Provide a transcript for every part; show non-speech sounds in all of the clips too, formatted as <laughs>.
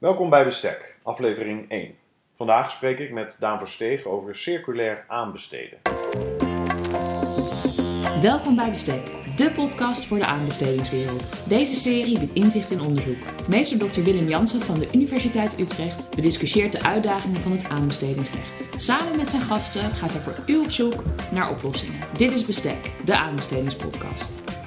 Welkom bij Bestek, aflevering 1. Vandaag spreek ik met Daan Versteeg over circulair aanbesteden. Welkom bij Bestek, de podcast voor de aanbestedingswereld. Deze serie biedt inzicht in onderzoek. Meester Dr. Willem Jansen van de Universiteit Utrecht bediscussieert de uitdagingen van het aanbestedingsrecht. Samen met zijn gasten gaat hij voor u op zoek naar oplossingen. Dit is Bestek, de aanbestedingspodcast.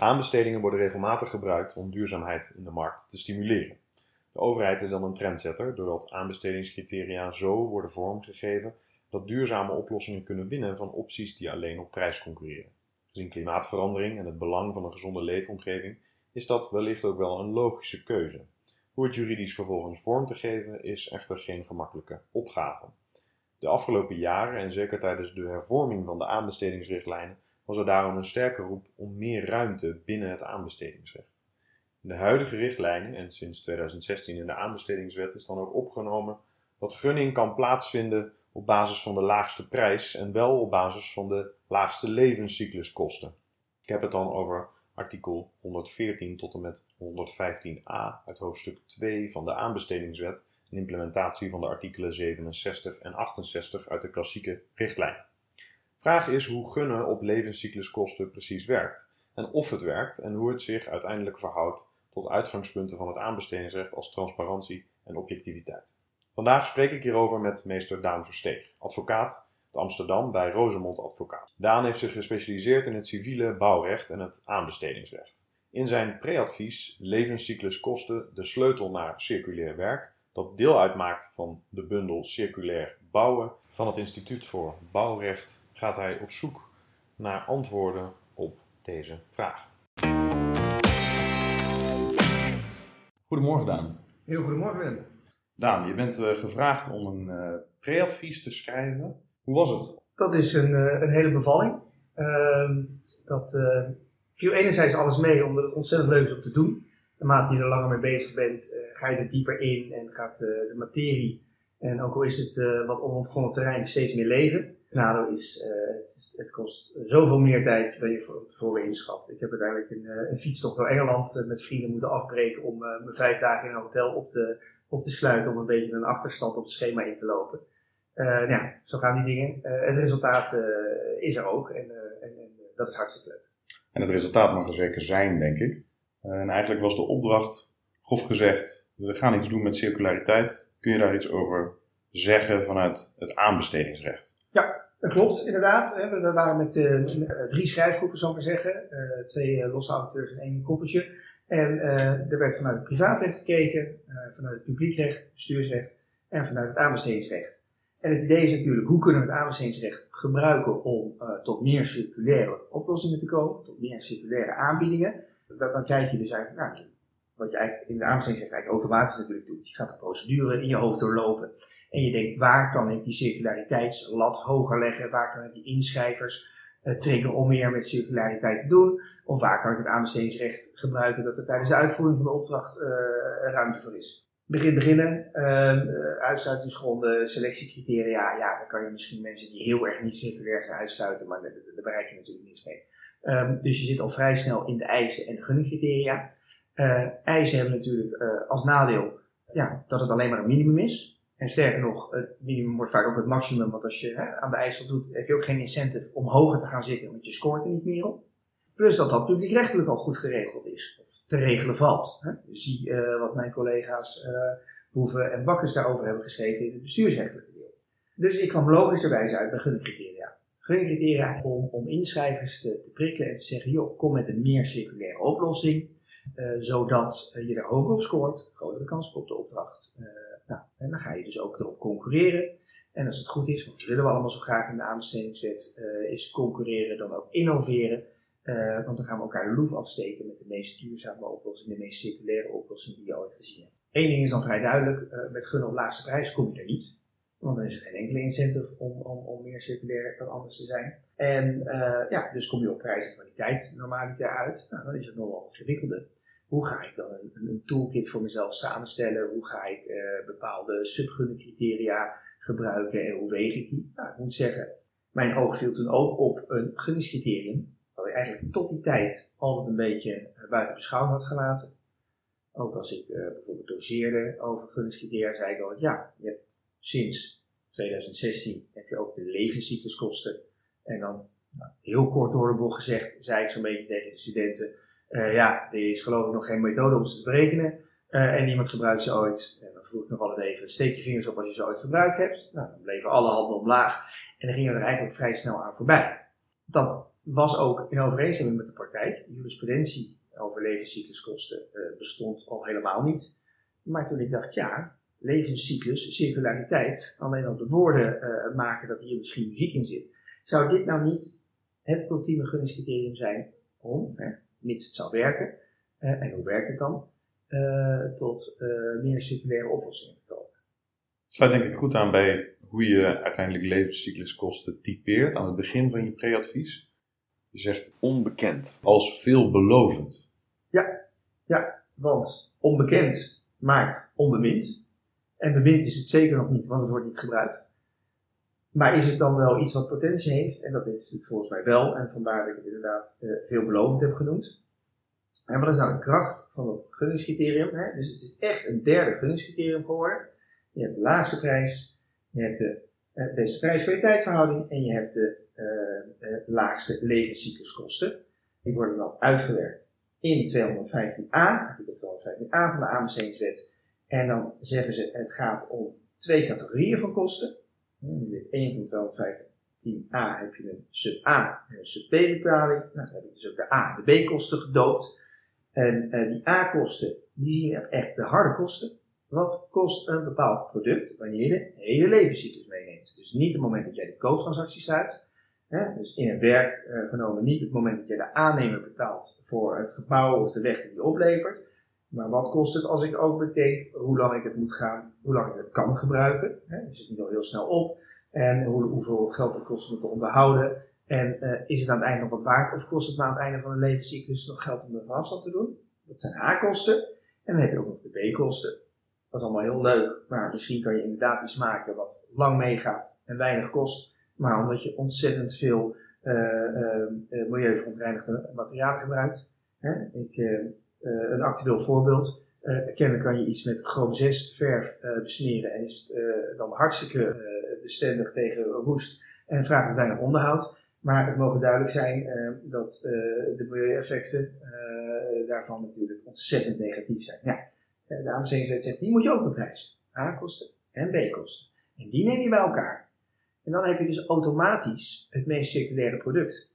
Aanbestedingen worden regelmatig gebruikt om duurzaamheid in de markt te stimuleren. De overheid is dan een trendsetter doordat aanbestedingscriteria zo worden vormgegeven dat duurzame oplossingen kunnen winnen van opties die alleen op prijs concurreren. Gezien klimaatverandering en het belang van een gezonde leefomgeving is dat wellicht ook wel een logische keuze. Hoe het juridisch vervolgens vorm te geven is echter geen gemakkelijke opgave. De afgelopen jaren en zeker tijdens de hervorming van de aanbestedingsrichtlijnen was er daarom een sterke roep om meer ruimte binnen het aanbestedingsrecht. In de huidige richtlijnen en sinds 2016 in de aanbestedingswet is dan ook opgenomen dat gunning kan plaatsvinden op basis van de laagste prijs en wel op basis van de laagste levenscycluskosten. Ik heb het dan over artikel 114 tot en met 115a uit hoofdstuk 2 van de aanbestedingswet en implementatie van de artikelen 67 en 68 uit de klassieke richtlijn. Vraag is hoe gunnen op levenscycluskosten precies werkt en of het werkt en hoe het zich uiteindelijk verhoudt tot uitgangspunten van het aanbestedingsrecht als transparantie en objectiviteit. Vandaag spreek ik hierover met meester Daan Versteeg, advocaat te Amsterdam bij Rosemond Advocaat. Daan heeft zich gespecialiseerd in het civiele bouwrecht en het aanbestedingsrecht. In zijn preadvies Levenscycluskosten de sleutel naar circulair werk, dat deel uitmaakt van de bundel Circulair Bouwen van het Instituut voor Bouwrecht, gaat hij op zoek naar antwoorden op deze vraag. Goedemorgen Daan. Heel goedemorgen Willem. Daan, je bent uh, gevraagd om een uh, preadvies te schrijven. Hoe was het? Dat is een, uh, een hele bevalling. Ehm, dat viel enerzijds alles mee omdat het ontzettend leuk is om te doen. Naarmate je er langer mee bezig bent, ga je er dieper in en gaat de materie, en ook al is het wat onontgonnen terrein, steeds meer leven. Nadeel is, het, het, kost zoveel meer tijd dan je voor tevoren inschat. Ik heb uiteindelijk een, een fietstocht door Engeland met vrienden moeten afbreken om me vijf dagen in een hotel op te op te sluiten om een beetje een achterstand op het schema in te lopen. Uh, ja, zo gaan die dingen. Uh, het resultaat uh, is er ook en, en, en dat is hartstikke leuk. En het resultaat mag er zeker zijn, denk ik. en eigenlijk was de opdracht, grof gezegd, we gaan iets doen met circulariteit. Kun je daar iets over zeggen vanuit het aanbestedingsrecht? Ja, dat klopt inderdaad. We waren met drie schrijfgroepen, zal ik maar zeggen. twee losse auteurs en één koppeltje. En uh, er werd vanuit het privaatrecht gekeken, vanuit het publiekrecht, bestuursrecht en vanuit het aanbestedingsrecht. En het idee is natuurlijk, hoe kunnen we het aanbestedingsrecht gebruiken om tot meer circulaire oplossingen te komen, tot meer circulaire aanbiedingen. Dan, dan kijk je dus eigenlijk, nou, wat je eigenlijk in de aanbestedingsrecht automatisch natuurlijk doet. Je gaat de procedure in je hoofd doorlopen en je denkt, waar kan ik die circulariteitslat hoger leggen, waar kan ik die inschrijvers triggeren om meer met circulariteit te doen. Of waar kan ik het aanbestedingsrecht gebruiken dat er tijdens de uitvoering van de opdracht uh, ruimte voor is. Begin beginnen, uh, uitsluitingsgronden, selectiecriteria. Ja, dan kan je misschien mensen die heel erg niet circulair zijn uitsluiten, maar daar, bereik je natuurlijk niks mee. Um, dus je zit al vrij snel in de eisen en de gunningcriteria. Uh, eisen hebben natuurlijk uh, als nadeel ja, dat het alleen maar een minimum is. En sterker nog, het minimum wordt vaak ook het maximum, want als je hè, aan de eisen doet, heb je ook geen incentive om hoger te gaan zitten, want je scoort er niet meer op. Plus dat dat publiekrechtelijk al goed geregeld is, of te regelen valt. Hè? Zie uh, wat mijn collega's uh, Boeven en Bakkers daarover hebben geschreven in het bestuursrechtelijke deel. Dus ik kwam logischerwijs uit bij gunningcriteria. Gunningcriteria om, om inschrijvers te, te prikkelen en te zeggen, joh, kom met een meer circulaire oplossing, uh, zodat je er hoger op scoort, grotere kans op de opdracht. Nou, en dan ga je dus ook erop concurreren. En als het goed is, want dat willen we allemaal zo graag in de aanbestedingswet, is concurreren dan ook innoveren. Uh, want dan gaan we elkaar de loef afsteken met de meest duurzame oplossing, de meest circulaire oplossing die je ooit gezien hebt. Eén ding is dan vrij duidelijk, uh, met gunnen op laagste prijs kom je er niet. Want dan is er geen enkele incentive om, om, om meer circulair dan anders te zijn. En uh, ja, dus kom je op prijs en kwaliteit normaliter uit. Nou, dan is het nogal ingewikkelder. Hoe ga ik dan een, een, toolkit voor mezelf samenstellen? Hoe ga ik bepaalde subgunnencriteria gebruiken en hoe weeg ik die? Nou, ik moet zeggen, Mijn oog viel toen ook op een gunningscriterium, dat ik eigenlijk tot die tijd altijd een beetje eh, buiten beschouwing had gelaten. Ook als ik uh, bijvoorbeeld doseerde over gunningscriteria, zei ik al, ja, je hebt sinds 2016 heb je ook de levenscycluskosten. En dan, nou, heel kort door de bocht gezegd, zei ik zo'n beetje tegen de studenten, uh, ja, er is geloof ik nog geen methode om ze te berekenen. Uh, en niemand gebruikt ze ooit. En dan vroeg ik nog altijd even, steek je vingers op als je ze ooit gebruikt hebt. Nou, dan bleven alle handen omlaag. En dan gingen we er eigenlijk vrij snel aan voorbij. Dat was ook in overeenstemming met de praktijk. Jurisprudentie over levenscycluskosten uh, bestond al helemaal niet. Maar toen ik dacht, ja, levenscyclus, circulariteit, alleen op de woorden uh, maken dat hier misschien muziek in zit. Zou dit nou niet het ultieme gunningscriterium zijn om, hè, mits het zou werken, uh, en hoe werkt het dan, uh, tot meer circulaire oplossingen te komen? Het sluit denk ik goed aan bij hoe je uiteindelijk levenscycluskosten typeert aan het begin van je preadvies. Je zegt onbekend als veelbelovend. Ja, ja, want onbekend maakt onbemind. En bemind is het zeker nog niet, want het wordt niet gebruikt. Maar is het dan wel iets wat potentie heeft? En dat is het volgens mij wel. En vandaar dat ik het inderdaad uh, veelbelovend heb genoemd. En wat is nou de kracht van het gunningscriterium? Hè? Dus het is echt een derde gunningscriterium geworden. Je hebt de laagste prijs, je hebt de uh, beste prijs-kwaliteitsverhouding en je hebt de uh, laagste levenscycluskosten. Die worden dan uitgewerkt in 215a, artikel 215a van de AMC-wet. En dan zeggen ze, het gaat om twee categorieën van kosten. In 1 van 215a heb je een sub A en een sub B betaling. Nou, dan heb je dus ook de A en de B kosten gedoopt. En uh, die A kosten, die zien we echt de harde kosten. Wat kost een bepaald product wanneer je de hele levenscyclus meeneemt? Dus niet het moment dat jij de kooptransactie sluit. Hè? Dus in het werk uh, genomen niet het moment dat jij de aannemer betaalt voor het gebouw of de weg die je oplevert. Maar wat kost het als ik ook bedenk hoe lang ik het moet gaan, hoe lang ik het kan gebruiken? Hè? Je zit niet al heel snel op. En hoe, hoeveel geld het kost om het te onderhouden. En uh, is het aan het einde nog wat waard? Of kost het na het einde van de levenscyclus nog geld om de vanafstand te doen? Dat zijn A-kosten. En dan heb je ook nog de B-kosten. Dat is allemaal heel leuk, maar misschien kan je inderdaad iets maken wat lang meegaat en weinig kost. Maar omdat je ontzettend veel uh, milieuverontreinigde materialen gebruikt. Hè? Ik, een actueel voorbeeld. kennelijk kan je iets met chroom 6 verf besmeren en is het dan hartstikke bestendig tegen roest en vraagt het weinig onderhoud. Maar het mogen duidelijk zijn uh, dat uh, de milieueffecten uh, daarvan natuurlijk ontzettend negatief zijn. Ja, de AMC-wet zegt, die moet je ook beprijzen. A-kosten en B-kosten. En die neem je bij elkaar. En dan heb je dus automatisch het meest circulaire product.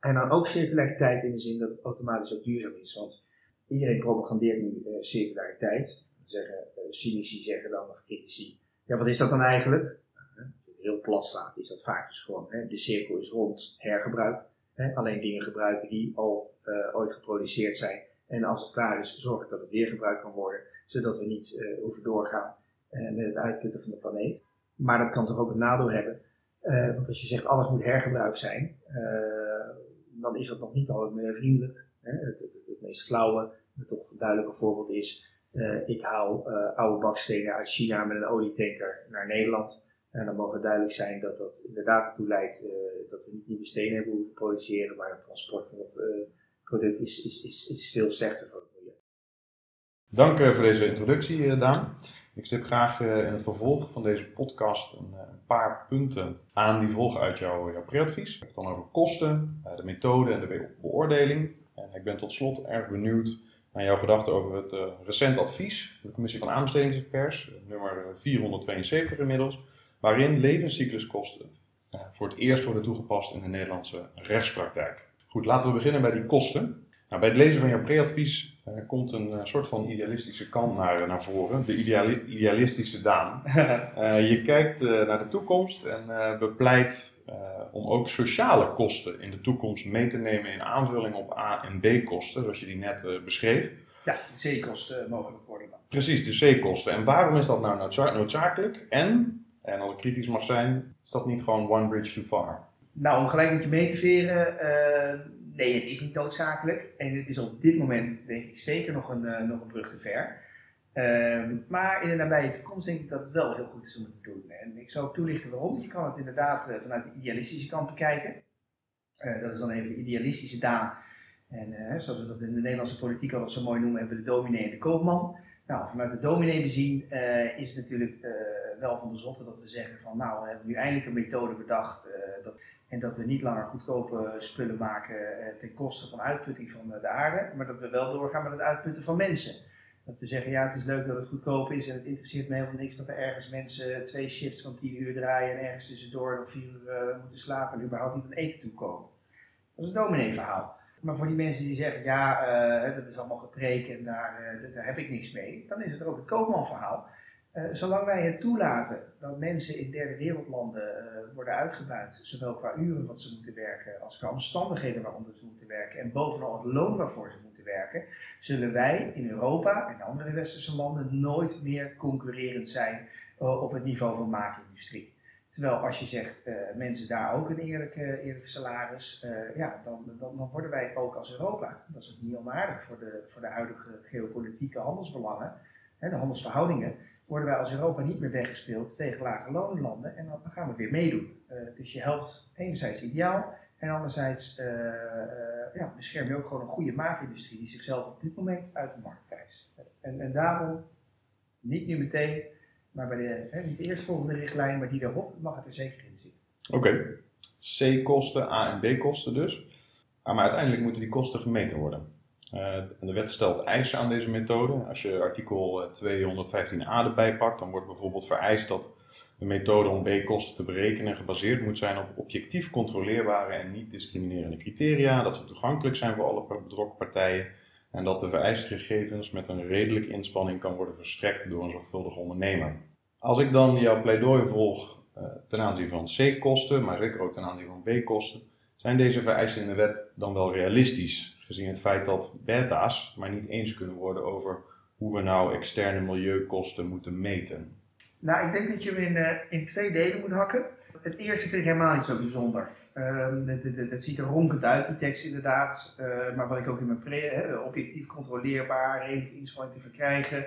En dan ook circulariteit in de zin dat het automatisch ook duurzaam is. Want iedereen propagandeert nu circulariteit. Zeggen, cynici zeggen dan, of critici, ja wat is dat dan eigenlijk? heel plat slaat, is dat vaak dus gewoon, hè, de cirkel is rond, hergebruik. Hè, alleen dingen gebruiken die al ooit geproduceerd zijn. En als het klaar is, zorgen dat het weer gebruikt kan worden, zodat we niet uh, hoeven doorgaan met het uitputten van de planeet. Maar dat kan toch ook een nadeel hebben. want als je zegt alles moet hergebruikt zijn, dan is dat nog niet altijd meer vriendelijk. Het, het, meest flauwe, toch duidelijke voorbeeld is, ik haal oude bakstenen uit China met een olietanker naar Nederland. En dan mogen duidelijk zijn dat dat inderdaad ertoe leidt uh, dat we niet nieuwe stenen hebben hoeven produceren, maar het transport van dat product is, is, is, is veel slechter voor het milieu. Dank voor deze introductie, Daan. Ik stip graag in het vervolg van deze podcast een, een paar punten aan die volgen uit jouw, jouw preadvies. Ik heb dan over kosten, de methode en de beoordeling. En ik ben tot slot erg benieuwd naar jouw gedachten over het recent advies van de Commissie van Aanbestedingsexperts, nummer 472 inmiddels waarin levenscycluskosten uh, voor het eerst worden toegepast in de Nederlandse rechtspraktijk. Goed, laten we beginnen bij die kosten. Nou, bij het lezen van jouw preadvies uh, komt een soort van idealistische kant naar, naar voren, de ideali idealistische Daan. <laughs> je kijkt naar de toekomst en bepleit om ook sociale kosten in de toekomst mee te nemen in aanvulling op A- en B-kosten, zoals je die net beschreef. Ja, de C-kosten mogelijk worden dan. Precies, de C-kosten. En waarom is dat nou noodzakelijk? En en ik kritisch mag zijn, is dat niet gewoon one bridge too far? Nou, om gelijk met je mee te veren, uh, nee, het is niet noodzakelijk. En het is op dit moment, denk ik, zeker nog een, uh, nog een brug te ver. Ehm, maar in de nabije toekomst denk ik dat het wel heel goed is om het te doen. En ik zal toelichten waarom. Je kan het inderdaad uh, vanuit de idealistische kant bekijken. Uh, dat is dan even de idealistische Daan. En uh, zoals we dat in de Nederlandse politiek al zo mooi noemen, hebben we de dominee en de koopman. Nou, vanuit de dominee bezien is het natuurlijk wel van de zotte dat we zeggen van nou, we hebben nu eindelijk een methode bedacht dat, en dat we niet langer goedkope spullen maken ten koste van uitputting van de aarde, maar dat we wel doorgaan met het uitputten van mensen. Dat we zeggen, ja, het is leuk dat het goedkoop is en het interesseert me helemaal niks dat er ergens mensen twee shifts van 10 uur draaien en ergens tussendoor nog 4 uur uh, moeten slapen en überhaupt niet aan eten toe komen. Dat is een dominee verhaal. Maar voor die mensen die zeggen, ja, uh, dat is allemaal gepreken en daar, uh, daar heb ik niks mee, dan is het ook het koopman verhaal. zolang wij het toelaten dat mensen in derde wereldlanden worden uitgebuit, zowel qua uren wat ze moeten werken, als qua omstandigheden waaronder ze moeten werken, en bovenal het loon waarvoor ze moeten zullen wij in Europa en andere westerse landen nooit meer concurrerend zijn uh, op het niveau van maakindustrie. Terwijl als je zegt, uh, mensen daar ook een eerlijke, eerlijk salaris, uh, ja, dan, dan, dan, worden wij ook als Europa, dat is ook niet onaardig voor de, voor de huidige geopolitieke handelsbelangen, hè, de handelsverhoudingen, worden wij als Europa niet meer weggespeeld tegen lage loonlanden en dan, dan gaan we weer meedoen. dus je helpt enerzijds ideaal en anderzijds uh, ja, bescherm je ook gewoon een goede maakindustrie die zichzelf op dit moment uit de markt prijst. En, en daarom, niet nu meteen, maar bij de, hè, niet de eerstvolgende richtlijn, maar die daarop mag het er zeker in zitten. Oké. C-kosten, A- en B-kosten dus. Ah, maar uiteindelijk moeten die kosten gemeten worden. Uh, de wet stelt eisen aan deze methode. Als je artikel 215a erbij pakt, dan wordt bijvoorbeeld vereist dat de methode om B-kosten te berekenen gebaseerd moet zijn op objectief controleerbare en niet discriminerende criteria, dat ze toegankelijk zijn voor alle betrokken partijen en dat de vereiste gegevens met een redelijke inspanning kan worden verstrekt door een zorgvuldige ondernemer. Als ik dan jouw pleidooi volg uh, ten aanzien van C-kosten, maar zeker ook ten aanzien van B-kosten, zijn deze vereisten in de wet dan wel realistisch, gezien het feit dat beta's maar niet eens kunnen worden over hoe we nou externe milieukosten moeten meten. Nou, ik denk dat je hem in, uh, in twee delen moet hakken. Het eerste vind ik helemaal niet zo bijzonder. Uh, dat ziet er ronkend uit, die tekst inderdaad. Uh, maar wat ik ook in mijn pre, objectief controleerbaar, redelijk inspanning te verkrijgen.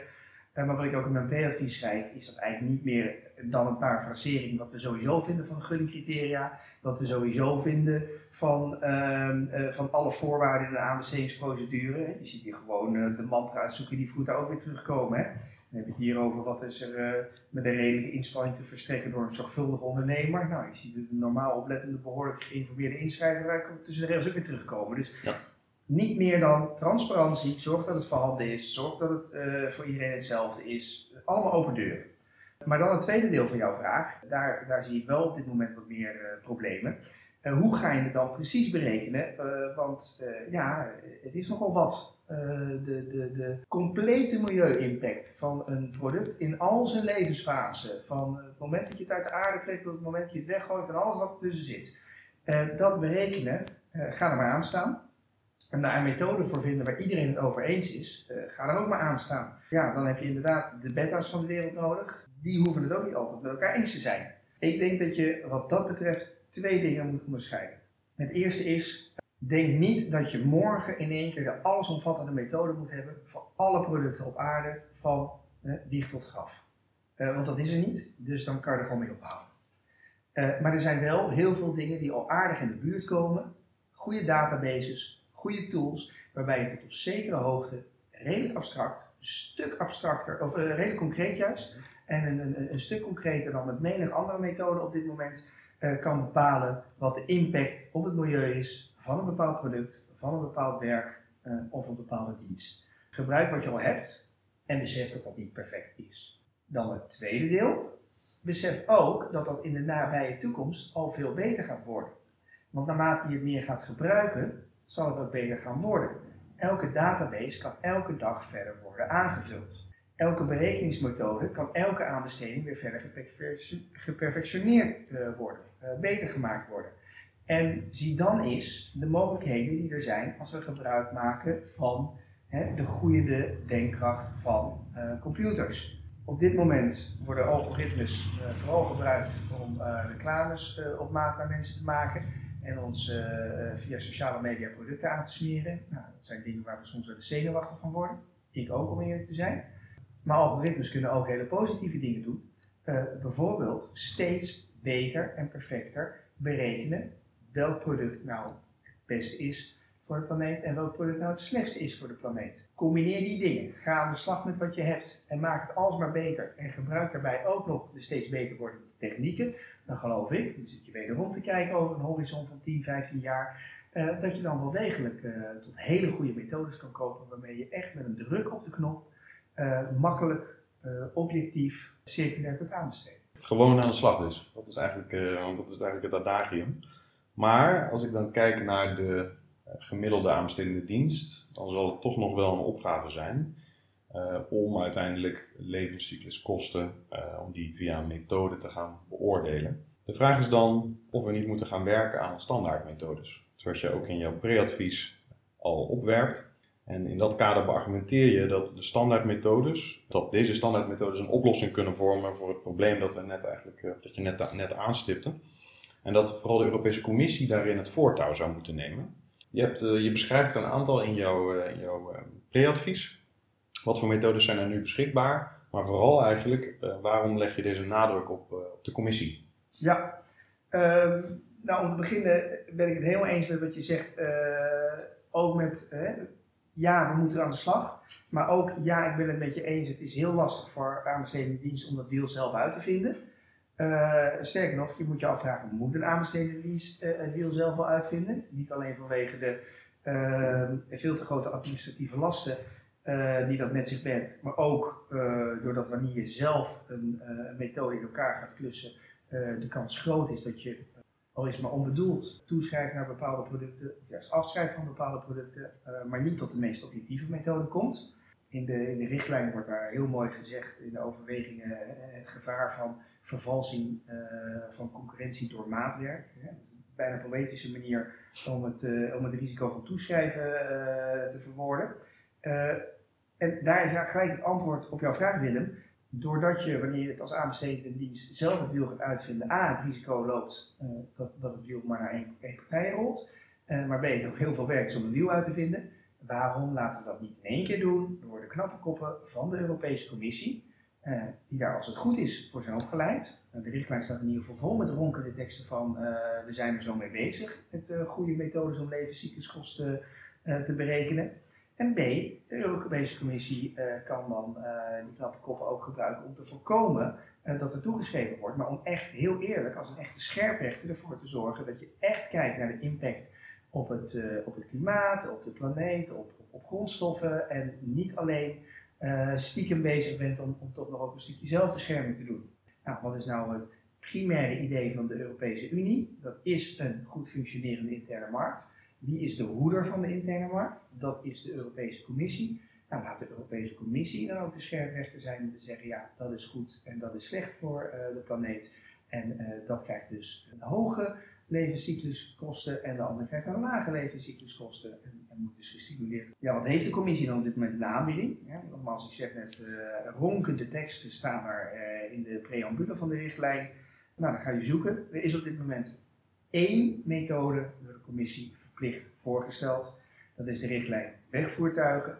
Uh, maar wat ik ook in mijn pre-advies schrijf, is dat eigenlijk niet meer dan een paar frasering wat we sowieso vinden van gunningcriteria. Wat we sowieso vinden van, ehm, van alle voorwaarden in de aanbestedingsprocedure. Je ziet hier gewoon de mantra uitzoeken die vroeg daar ook weer terugkomen. Hè. Dan heb je het hier over wat is er met een redelijke inspanning te verstrekken door een zorgvuldige ondernemer. Nou, je ziet de normaal oplettende, behoorlijk geïnformeerde inschrijver waar ik tussen de regels ook weer terugkomen. Dus ja. niet meer dan transparantie, zorg dat het voorhanden is, zorg dat het uh, voor iedereen hetzelfde is. Allemaal open deuren. Maar dan het tweede deel van jouw vraag, daar, daar zie ik wel op dit moment wat meer uh, problemen. Uh, hoe ga je het dan precies berekenen? Want ja, het is nogal wat. De, de, de complete milieu-impact van een product in al zijn levensfase. Van het moment dat je het uit de aarde trekt tot het moment dat je het weggooit en alles wat er tussen zit. dat berekenen, ga er maar aan staan. En daar een methode voor vinden waar iedereen het over eens is, ga er ook maar aan staan. Ja, dan heb je inderdaad de beta's van de wereld nodig. Die hoeven het ook niet altijd met elkaar eens te zijn. Ik denk dat je wat dat betreft twee dingen moet onderscheiden. Het eerste is, denk niet dat je morgen in één keer de allesomvattende methode moet hebben voor alle producten op aarde, van eh, wieg tot graf. Uh, want dat is er niet, dus dan kan je er gewoon mee ophouden. Uh, maar er zijn wel heel veel dingen die al aardig in de buurt komen. Goede databases, goede tools, waarbij je tot op zekere hoogte redelijk abstract, een stuk abstracter, of redelijk concreet juist, en een, een, een stuk concreter dan met menig andere methode op dit moment, uh, kan bepalen wat de impact op het milieu is van een bepaald product, van een bepaald werk uh, of een bepaalde dienst. Gebruik wat je al hebt en besef dat dat niet perfect is. Dan het tweede deel. Besef ook dat dat in de nabije toekomst al veel beter gaat worden. Want naarmate je het meer gaat gebruiken, zal het ook beter gaan worden. Elke database kan elke dag verder worden aangevuld elke berekeningsmethode kan elke aanbesteding weer verder geperfectioneerd uh, worden, uh, beter gemaakt worden. En zie dan eens de mogelijkheden die er zijn als we gebruik maken van hè, de groeiende denkkracht van uh, computers. Op dit moment worden algoritmes vooral gebruikt om reclames op maat naar mensen te maken en ons via sociale media producten aan te smeren. Nou, dat zijn dingen waar we soms wel de zenuwachtig van worden. Ik ook om eerlijk te zijn. Maar algoritmes kunnen ook hele positieve dingen doen. Bijvoorbeeld steeds beter en perfecter berekenen welk product nou het beste is voor de planeet en welk product nou het slechtste is voor de planeet. Combineer die dingen, ga aan de slag met wat je hebt en maak het alsmaar beter en gebruik daarbij ook nog de steeds beter wordende technieken. Dan geloof ik, dan zit je wederom te kijken over een horizon van 10, 15 jaar, uh, dat je dan wel degelijk uh, tot hele goede methodes kan kopen waarmee je echt met een druk op de knop uh, makkelijk, objectief, circulair kunt aanbesteden. Gewoon aan de slag dus. Dat is eigenlijk, dat is eigenlijk het adagium. Maar als ik dan kijk naar de gemiddelde aanbestedende dienst, dan zal het toch nog wel een opgave zijn uh, om uiteindelijk levenscycluskosten, uh, om die via een methode te gaan beoordelen. De vraag is dan of we niet moeten gaan werken aan standaardmethodes, zoals je ook in jouw preadvies al opwerpt. En in dat kader beargumenteer je dat de standaardmethodes, dat deze standaardmethodes een oplossing kunnen vormen voor het probleem dat, we net eigenlijk, dat je net, net aanstipte. En dat vooral de Europese Commissie daarin het voortouw zou moeten nemen. Je, hebt, je beschrijft er een aantal in jouw, in jouw preadvies. Wat voor methodes zijn er nu beschikbaar? Maar vooral eigenlijk, waarom leg je deze nadruk op, op de commissie? Ja, uh, nou om te beginnen ben ik het helemaal eens met wat je zegt. Ook met, ja, we moeten aan de slag. Maar ook, ja, ik ben het met je eens. Het is heel lastig voor aanbestedende dienst om dat wiel zelf uit te vinden. Sterker nog, je moet je afvragen, moet een aanbestedende dienst het wiel zelf wel uitvinden? Niet alleen vanwege de veel te grote administratieve lasten uh, die dat met zich brengt. Maar ook uh, doordat wanneer je zelf een, uh, een, methode in elkaar gaat klussen, de kans groot is dat je, al is het maar onbedoeld, toeschrijft naar bepaalde producten, of juist afschrijft van bepaalde producten, maar niet tot de meest objectieve methode komt. In de, in de richtlijn wordt daar heel mooi gezegd in de overwegingen het gevaar van vervalsing van concurrentie door maatwerk. Ja, bijna poëtische manier om het, om het risico van toeschrijven te verwoorden. En daar is gelijk het antwoord op jouw vraag, Willem. Doordat je, wanneer je het als aanbestedende dienst zelf het wiel gaat uitvinden, A, het risico loopt dat, dat het wiel maar naar één, één partij rolt. Maar B, het ook heel veel werk is om een wiel uit te vinden. Waarom laten we dat niet in één keer doen door de knappe koppen van de Europese Commissie, uh, die daar als het goed is voor zijn opgeleid. de richtlijn staat in ieder geval vol met ronkende teksten van we zijn er zo mee bezig met goede methodes om levenscycluskosten te berekenen. En B, de Europese Commissie kan dan die knappe koppen ook gebruiken om te voorkomen dat er toegeschreven wordt, maar om echt heel eerlijk, als een echte scherprechter, ervoor te zorgen dat je echt kijkt naar de impact op het, op het klimaat, op de planeet, op, op grondstoffen en niet alleen stiekem bezig bent om, om toch nog ook een stukje zelfbescherming te doen. Nou, wat is nou het primaire idee van de Europese Unie? Dat is een goed functionerende interne markt. Wie is de hoeder van de interne markt? Dat is de Europese Commissie. Nou, laat de Europese Commissie dan ook de scherprechter zijn om te zeggen, ja, dat is goed en dat is slecht voor uh, de planeet. En uh, dat krijgt dus een hoge levenscycluskosten en de andere krijgt een lage levenscycluskosten en, en, moet dus gestimuleerd. Ja, wat heeft de commissie dan op dit moment in de aanbieding? Nogmaals, ik zeg net, uh, ronkende teksten staan er in de preambule van de richtlijn. Nou, dan ga je zoeken. Er is op dit moment één methode door de commissie plicht voorgesteld. Dat is de richtlijn wegvoertuigen.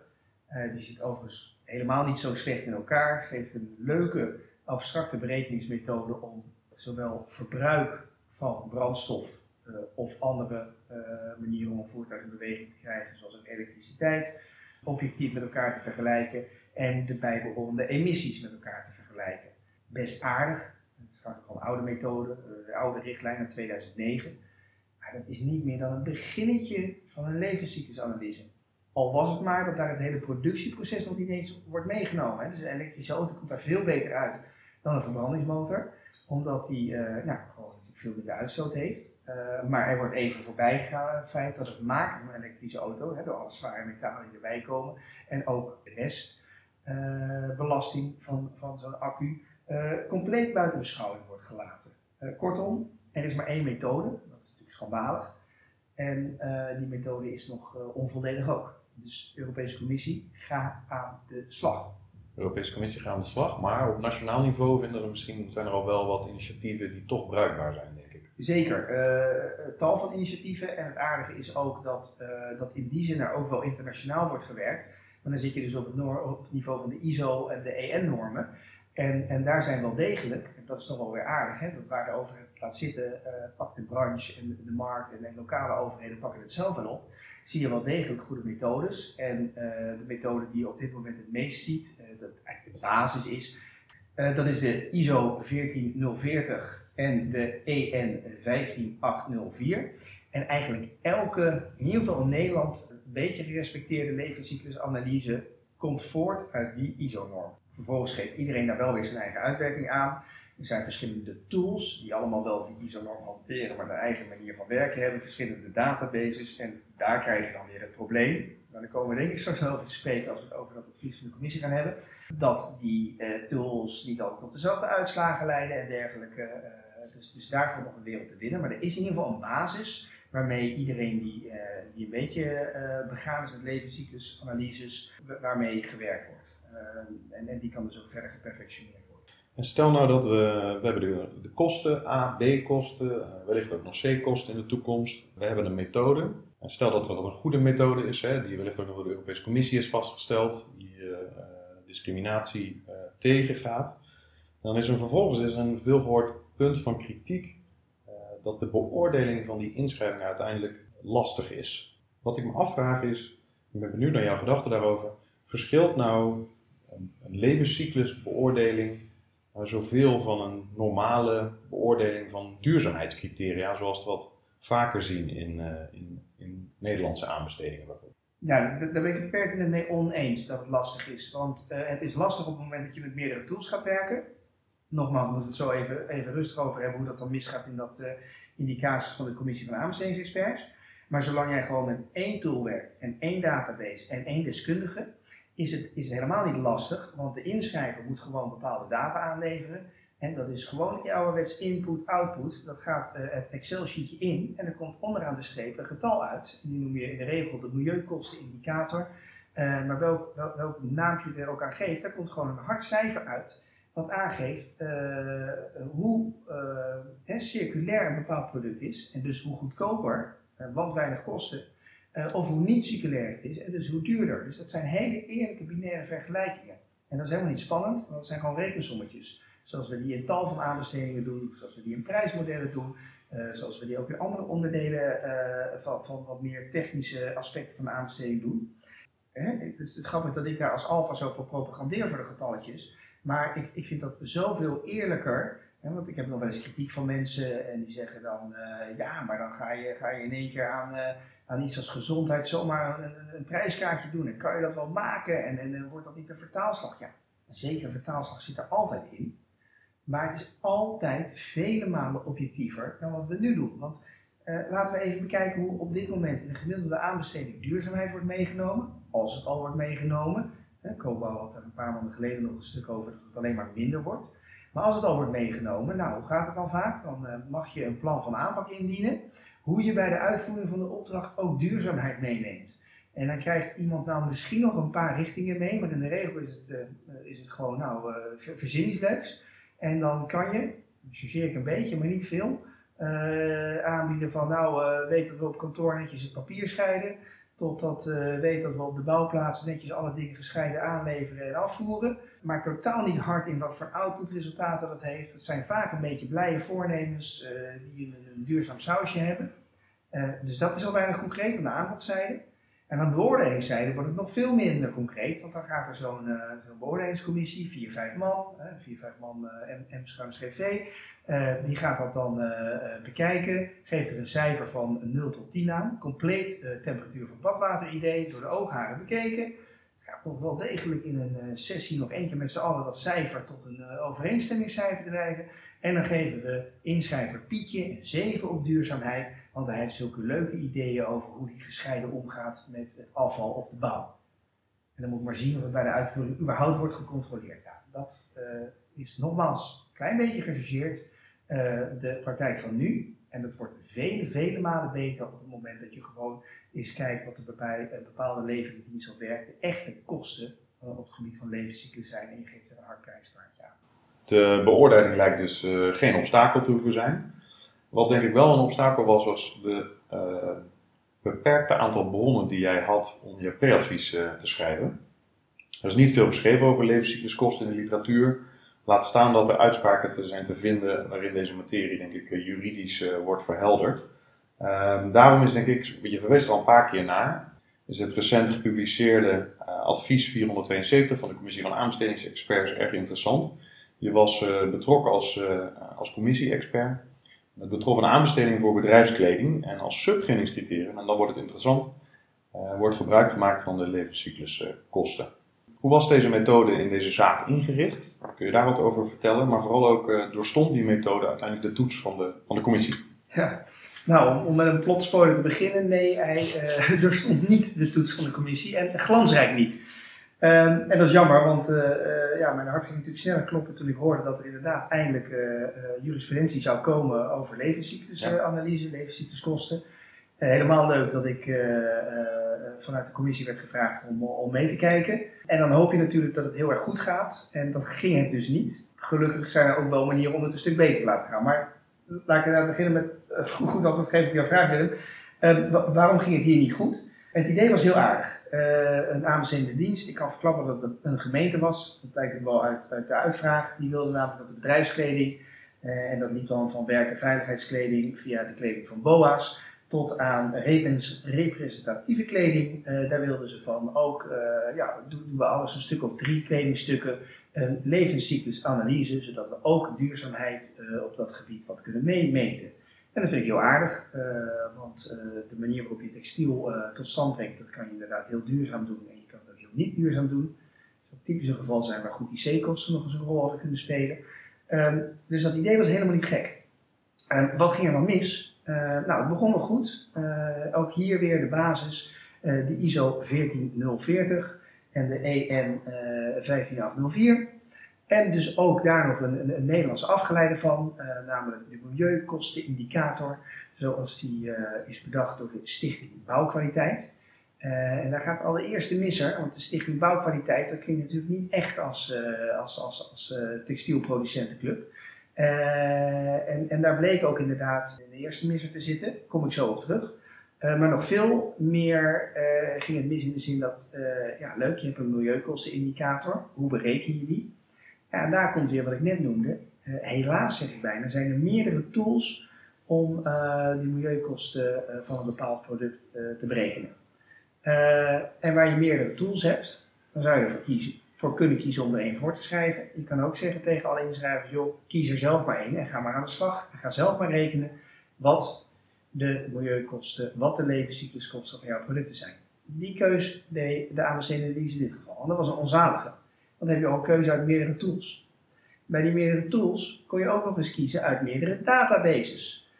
Uh, die zit overigens helemaal niet zo slecht in elkaar. Geeft een leuke abstracte berekeningsmethode om zowel verbruik van brandstof uh, of andere uh, manieren om een voertuig in beweging te krijgen, zoals ook elektriciteit, objectief met elkaar te vergelijken en de bijbehorende emissies met elkaar te vergelijken. Best aardig. Het is trouwens al een oude methode, de oude richtlijn uit 2009 dat is niet meer dan het beginnetje van een levenscyclusanalyse. Al was het maar dat daar het hele productieproces nog niet eens wordt meegenomen. Dus een elektrische auto komt daar veel beter uit dan een verbrandingsmotor, omdat die uh, minder uitstoot heeft. Uh, maar er wordt even voorbij gegaan aan het feit dat het maken van een elektrische auto, hè, door alle zware metalen die erbij komen, en ook restbelasting uh, van, van zo'n accu, compleet buiten beschouwing wordt gelaten. kortom, er is maar één methode, schandalig. En die methode is nog onvolledig ook. Dus Europese Commissie, ga aan de slag. De Europese Commissie gaat aan de slag, maar op nationaal niveau vinden er misschien, zijn er al wel wat initiatieven die toch bruikbaar zijn. Zeker, uh, tal van initiatieven. En het aardige is ook dat, dat in die zin er ook wel internationaal wordt gewerkt. Maar dan zit je dus op het, niveau van de ISO en de EN-normen. En, en daar zijn wel degelijk, en dat is toch wel weer aardig, hè, waar de overheid laat zitten, uh, pakt de branche en de, markt en, lokale overheden pakken het zelf wel op. Zie je wel degelijk goede methodes. En de methode die je op dit moment het meest ziet, dat eigenlijk de basis is, dat is de ISO 14040 en de EN 15804. En eigenlijk elke, in ieder geval in Nederland, een beetje gerespecteerde levenscyclusanalyse komt voort uit die ISO-norm. Vervolgens geeft iedereen daar wel weer zijn eigen uitwerking aan. Er zijn verschillende tools die allemaal wel die ISO-norm hanteren, maar een eigen manier van werken hebben, verschillende databases. En daar krijg je dan weer het probleem. Daar komen we denk ik straks wel over te spreken als we het over dat advies van de commissie gaan hebben. Dat die uh, tools niet altijd tot dezelfde uitslagen leiden en dergelijke. Uh, dus, dus daarvoor nog een wereld te winnen. Maar er is in ieder geval een basis waarmee iedereen die, uh, die een beetje uh, begaan is met levenscyclusanalyses, waarmee gewerkt wordt. En, en, die kan dus ook verder geperfectioneerd worden. En stel nou dat we, we hebben de, de kosten, A, B-kosten, wellicht ook nog C-kosten in de toekomst. We hebben een methode. En stel dat dat een goede methode is, hè, die wellicht ook nog door de Europese Commissie is vastgesteld, die discriminatie tegengaat. Dan is er vervolgens is een veelgehoord punt van kritiek dat de beoordeling van die inschrijving uiteindelijk lastig is. Wat ik me afvraag is, ik ben benieuwd naar jouw gedachten daarover, verschilt nou een, levenscyclusbeoordeling uh, zoveel van een normale beoordeling van duurzaamheidscriteria, zoals we wat vaker zien in, uh, in, in Nederlandse aanbestedingen bijvoorbeeld? Ja, daar ben ik het pertinent mee oneens dat het lastig is. Want uh, het is lastig op het moment dat je met meerdere tools gaat werken nogmaals, we moeten het zo even, even rustig over hebben hoe dat dan misgaat in, dat, uh, die van de commissie van aanbestedingsexperts. Maar zolang jij gewoon met één tool werkt en één database en één deskundige, is het, is helemaal niet lastig, want de inschrijver moet gewoon bepaalde data aanleveren. En dat is gewoon ouderwets input-output. Dat gaat uh, het Excel-sheetje in en er komt onderaan de streep een getal uit. Die noem je in de regel de milieukostenindicator. Uh, maar welk, welk, welk naampje je er ook aan geeft, daar komt gewoon een hard cijfer uit wat aangeeft uh, hoe uh, circulair een bepaald product is en dus hoe goedkoper, uh, wat weinig kosten, of hoe niet circulair het is en dus hoe duurder. Dus dat zijn hele eerlijke binaire vergelijkingen. En dat is helemaal niet spannend, want dat zijn gewoon rekensommetjes. Zoals we die in tal van aanbestedingen doen, zoals we die in prijsmodellen doen, zoals we die ook in andere onderdelen van, van wat meer technische aspecten van de aanbesteding doen. Het is grappig dat ik daar als alfa zo voor propagandeer voor de getalletjes. Maar ik, ik vind dat zoveel eerlijker. Hè, want ik heb nog wel eens kritiek van mensen en die zeggen dan: uh, ja, maar dan ga je, ga je in één keer aan, uh, aan iets als gezondheid zomaar een, een, een, prijskaartje doen. En kan je dat wel maken en, en, wordt dat niet een vertaalslag? Ja, zeker een vertaalslag zit er altijd in. Maar het is altijd vele malen objectiever dan wat we nu doen. Want uh, laten we even bekijken hoe op dit moment in de gemiddelde aanbesteding duurzaamheid wordt meegenomen. Als het al wordt meegenomen. Cobouw had er een paar maanden geleden nog een stuk over dat het alleen maar minder wordt. Maar als het al wordt meegenomen, nou, hoe gaat het dan vaak? Dan uh, mag je een plan van aanpak indienen, hoe je bij de uitvoering van de opdracht ook duurzaamheid meeneemt. En dan krijgt iemand nou misschien nog een paar richtingen mee, maar in de regel is het, uh, is het gewoon, nou, uh. En dan kan je, chargeer ik een beetje, maar niet veel, aanbieden van, nou, weet dat we op kantoor netjes het papier scheiden. Totdat uh, weet dat we op de bouwplaats netjes alle dingen gescheiden aanleveren en afvoeren. Maar totaal niet hard in wat voor outputresultaten dat heeft. Het zijn vaak een beetje blije voornemens uh, die een, duurzaam sausje hebben. Uh, dus dat is al weinig concreet aan de aanbodszijde. En aan de beoordelingszijde wordt het nog veel minder concreet, want dan gaat er zo'n uh, zo beoordelingscommissie, 4, 5 man, 4, 5 man M-CV, uh, die gaat dat dan bekijken, geeft er een cijfer van 0 tot 10 aan, compleet temperatuur van badwater-idee, door de oogharen bekeken. Gaat nog wel degelijk in een sessie nog keer met z'n allen dat cijfer tot een overeenstemmingscijfer drijven. En dan geven we inschrijver Pietje een 7 op duurzaamheid want hij heeft zulke leuke ideeën over hoe hij gescheiden omgaat met het afval op de bouw. En dan moet ik maar zien of het bij de uitvoering überhaupt wordt gecontroleerd. Ja, dat uh, is nogmaals een klein beetje gechargeerd uh, de praktijk van nu. En dat wordt vele, vele malen beter op het moment dat je gewoon eens kijkt wat er bij een bepaalde levende dienst op werkt. De echte kosten uh, op het gebied van levenscyclus zijn en je geeft er een hard. De beoordeling lijkt dus geen obstakel te hoeven zijn. Wat denk ik wel een obstakel was, was de beperkte aantal bronnen die jij had om je pre-advies te schrijven. Er is niet veel geschreven over levenscycluskosten in de literatuur. Laat staan dat er uitspraken te zijn te vinden waarin deze materie, denk ik, juridisch wordt verhelderd. Ehm, daarom is, denk ik, je verwees er al een paar keer naar, is het recent gepubliceerde advies 472 van de Commissie van Aanbestedingsexperts erg interessant. Je was betrokken als, als commissie-expert. Het betrof een aanbesteding voor bedrijfskleding en als subgenningscriterium, en dan wordt het interessant, wordt gebruik gemaakt van de levenscycluskosten. Hoe was deze methode in deze zaak ingericht? Kun je daar wat over vertellen? Maar vooral ook uh, doorstond die methode uiteindelijk de toets van de, van de commissie? Ja, nou, om met een plotspoiler te beginnen, nee, hij uh, <laughs> doorstond niet de toets van de commissie en glansrijk niet. Um, en dat is jammer, want uh, uh, ja, mijn hart ging natuurlijk sneller kloppen toen ik hoorde dat er inderdaad eindelijk uh, jurisprudentie zou komen over levenscyclusanalyse, ja. levenscycluskosten. helemaal leuk dat ik vanuit de commissie werd gevraagd om, om mee te kijken. En dan hoop je natuurlijk dat het heel erg goed gaat. En dat ging het dus niet. Gelukkig zijn er ook wel manieren om het een stuk beter te laten gaan. Maar laat ik inderdaad beginnen met goed antwoord geven op jouw vraag, Willem. Ehm, waarom ging het hier niet goed? Het idee was heel aardig. Uh, een aanbestedende dienst, ik kan verklappen dat het een gemeente was. Dat blijkt ook wel uit, uit de uitvraag. Die wilde namelijk dat de bedrijfskleding, uh, en dat liep dan van werk- en veiligheidskleding via de kleding van BOA's, tot aan representatieve kleding. Uh, daar wilden ze van ook, ja, doen we alles een stuk of drie kledingstukken, een levenscyclusanalyse, zodat we ook duurzaamheid op dat gebied wat kunnen meemeten. En dat vind ik heel aardig, want de manier waarop je textiel tot stand brengt, dat kan je inderdaad heel duurzaam doen en je kan het ook heel niet duurzaam doen. Dat typisch een geval zijn waar goed IC-kosten nog eens een rol hadden kunnen spelen. Um, dus dat idee was helemaal niet gek. Um, wat ging er dan mis? Nou, het begon nog goed. ook hier weer de basis, de ISO 14040 en de EN 15804. En dus ook daar nog een, een, Nederlandse afgeleide van, namelijk de Milieukostenindicator, zoals die is bedacht door de Stichting Bouwkwaliteit. En daar gaat allereerste misser, want de Stichting Bouwkwaliteit, dat klinkt natuurlijk niet echt als, als, als, als textielproducentenclub. En, en daar bleek ook inderdaad de eerste misser te zitten, kom ik zo op terug. maar nog veel meer ging het mis in de zin dat, ja leuk, je hebt een milieukostenindicator, hoe bereken je die? Ja, en daar komt weer wat ik net noemde. Helaas zeg ik bijna, zijn er meerdere tools om die milieukosten van een bepaald product te berekenen. en waar je meerdere tools hebt, dan zou je ervoor kiezen, voor kunnen kiezen om er één voor te schrijven. Je kan ook zeggen tegen alle inschrijvers, joh, kies er zelf maar één en ga maar aan de slag. En ga zelf maar rekenen wat de milieukosten, wat de levenscycluskosten van jouw producten zijn. Die keus deed de ABC-analyse in dit geval. En dat was een onzalige dan heb je al een keuze uit meerdere tools. Bij die meerdere tools kon je ook nog eens kiezen uit meerdere databases.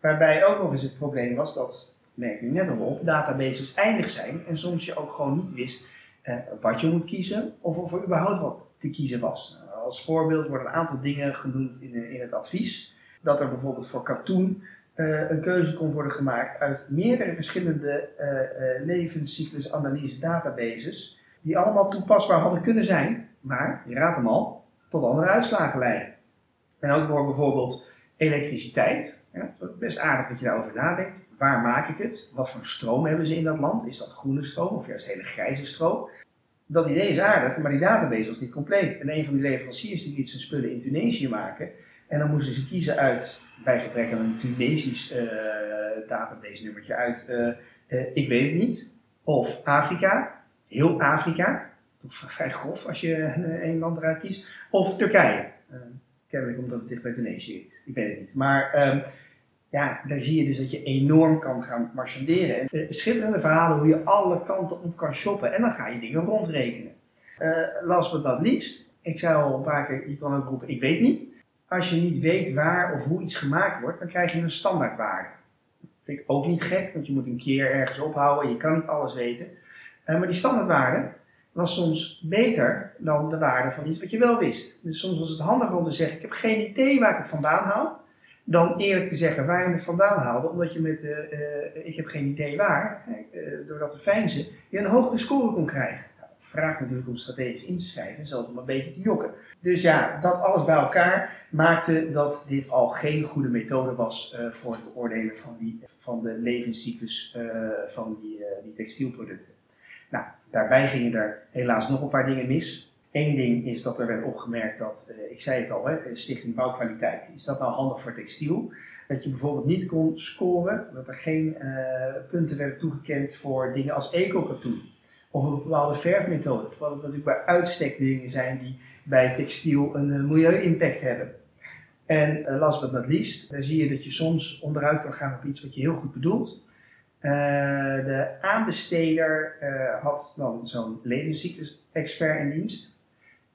Waarbij ook nog eens het probleem was dat, merk je net al op, databases eindig zijn en soms je ook gewoon niet wist eh, wat je moet kiezen of of er überhaupt wat te kiezen was. Nou, als voorbeeld worden een aantal dingen genoemd in, in het advies. Dat er bijvoorbeeld voor katoen uh, een keuze kon worden gemaakt uit meerdere verschillende uh, levenscyclusanalyse databases die allemaal toepasbaar hadden kunnen zijn, maar, je raadt hem al, tot andere uitslagen leiden. En ook voor bijvoorbeeld elektriciteit. Ja, best aardig dat je daarover nadenkt. Waar maak ik het? Wat voor stroom hebben ze in dat land? Is dat groene stroom of juist hele grijze stroom? Dat idee is aardig, maar die database was niet compleet. En een van die leveranciers die liet zijn spullen in Tunesië maken. En dan moesten ze kiezen uit, bij gebrek aan een Tunesisch uh, database nummertje uit, uh, uh, ik weet het niet. Of Afrika, heel Afrika, toch <laughs> vrij grof als je één land eruit kiest, of Turkije. Kennelijk omdat het dicht bij Tunesië is. Ik weet het niet. Maar um, ja, daar zie je dus dat je enorm kan gaan marchanderen. En, uh, schitterende verhalen hoe je alle kanten op kan shoppen. En dan ga je dingen rondrekenen. Uh, last but not least, ik zei al een paar keer, je kan ook roepen, ik weet niet. Als je niet weet waar of hoe iets gemaakt wordt, dan krijg je een standaardwaarde. Dat vind ik ook niet gek, want je moet een keer ergens ophouden. Je kan niet alles weten. Uh, maar die standaardwaarde was soms beter dan de waarde van iets wat je wel wist. Dus soms was het handiger om te zeggen: Ik heb geen idee waar ik het vandaan haal. Dan eerlijk te zeggen waar je het vandaan haalde, omdat je met uh, ik heb geen idee waar, door dat te fijnzen, je een hogere score kon krijgen. Nou, vraagt natuurlijk om strategisch in te schrijven, zelfs om een beetje te jokken. Dus ja, dat alles bij elkaar maakte dat dit al geen goede methode was voor het beoordelen van, die, van de levenscyclus van die, die textielproducten. Nou, daarbij gingen er helaas nog een paar dingen mis. Eén ding is dat er werd opgemerkt dat, ik zei het al, hè, Stichting Bouwkwaliteit, is dat nou handig voor textiel? Dat je bijvoorbeeld niet kon scoren, dat er geen punten werden toegekend voor dingen als eco-katoen of een bepaalde verfmethode. Terwijl het natuurlijk bij uitstek dingen zijn die bij textiel een uh, milieu-impact hebben. En last but not least, dan zie je dat je soms onderuit kan gaan op iets wat je heel goed bedoelt. De aanbesteder had dan zo'n levenscyclus-expert in dienst.